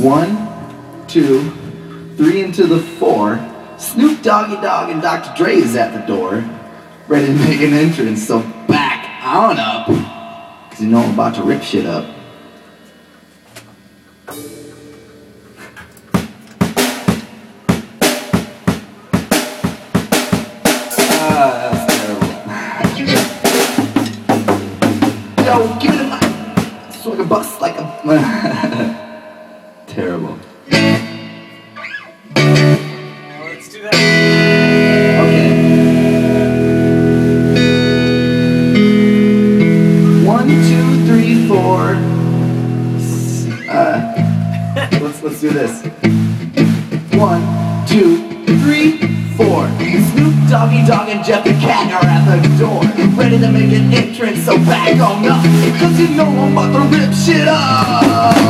One, two, three into the four. Snoop Doggy Dogg and Dr. Dre is at the door, ready to make an entrance. So back on up, cause you know I'm about to rip shit up. Ah. Yo, give me the mic. Swing a bus like a. terrible. Let's do that. Okay. One, two, three, four. Uh, let's let's do this. One, two, three, four. Snoop Doggy Dogg and Jeff the Cat are at the door, ready to make an entrance. So back on up, cause you know I'm about to rip shit up.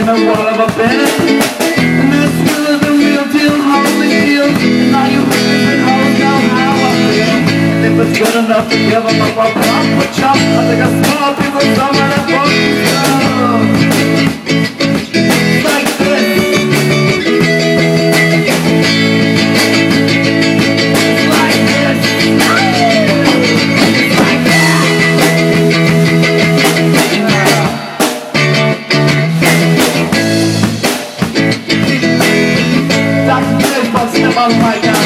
Get no wall of a bed. And this really the real deal, holy deal. And all you haters and hoes know how I feel. And if it's good enough to give them up, I'll pop a chop. I think I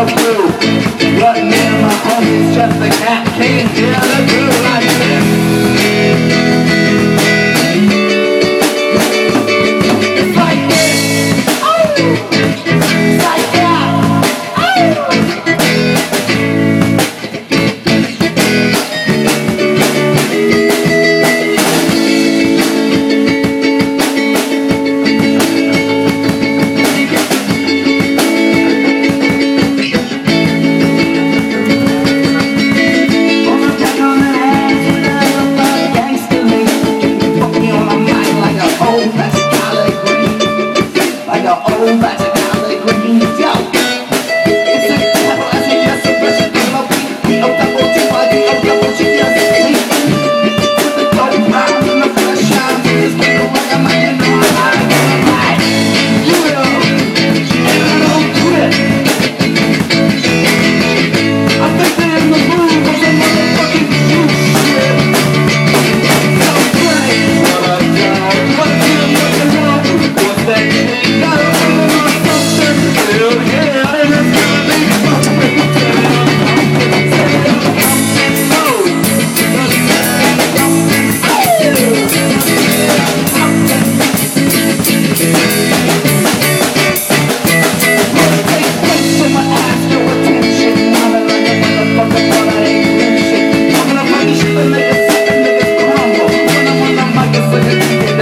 no clue. Me and my homies, just cat, came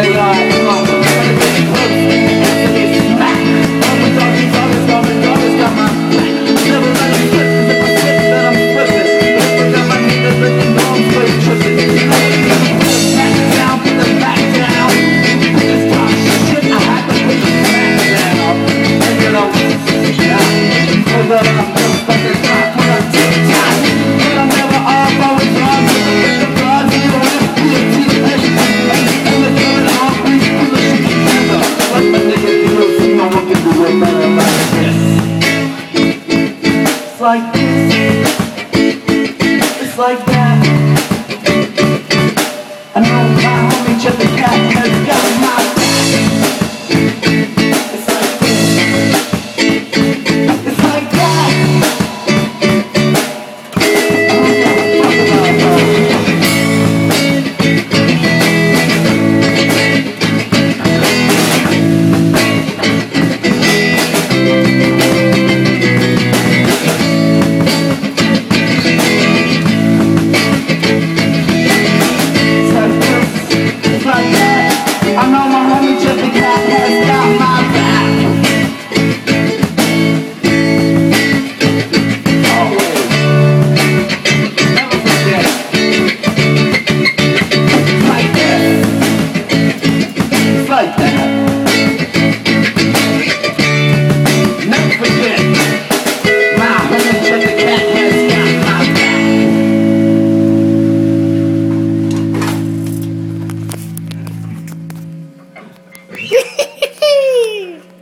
Sunday. Like this, it's like that. I know my homie the Cat has got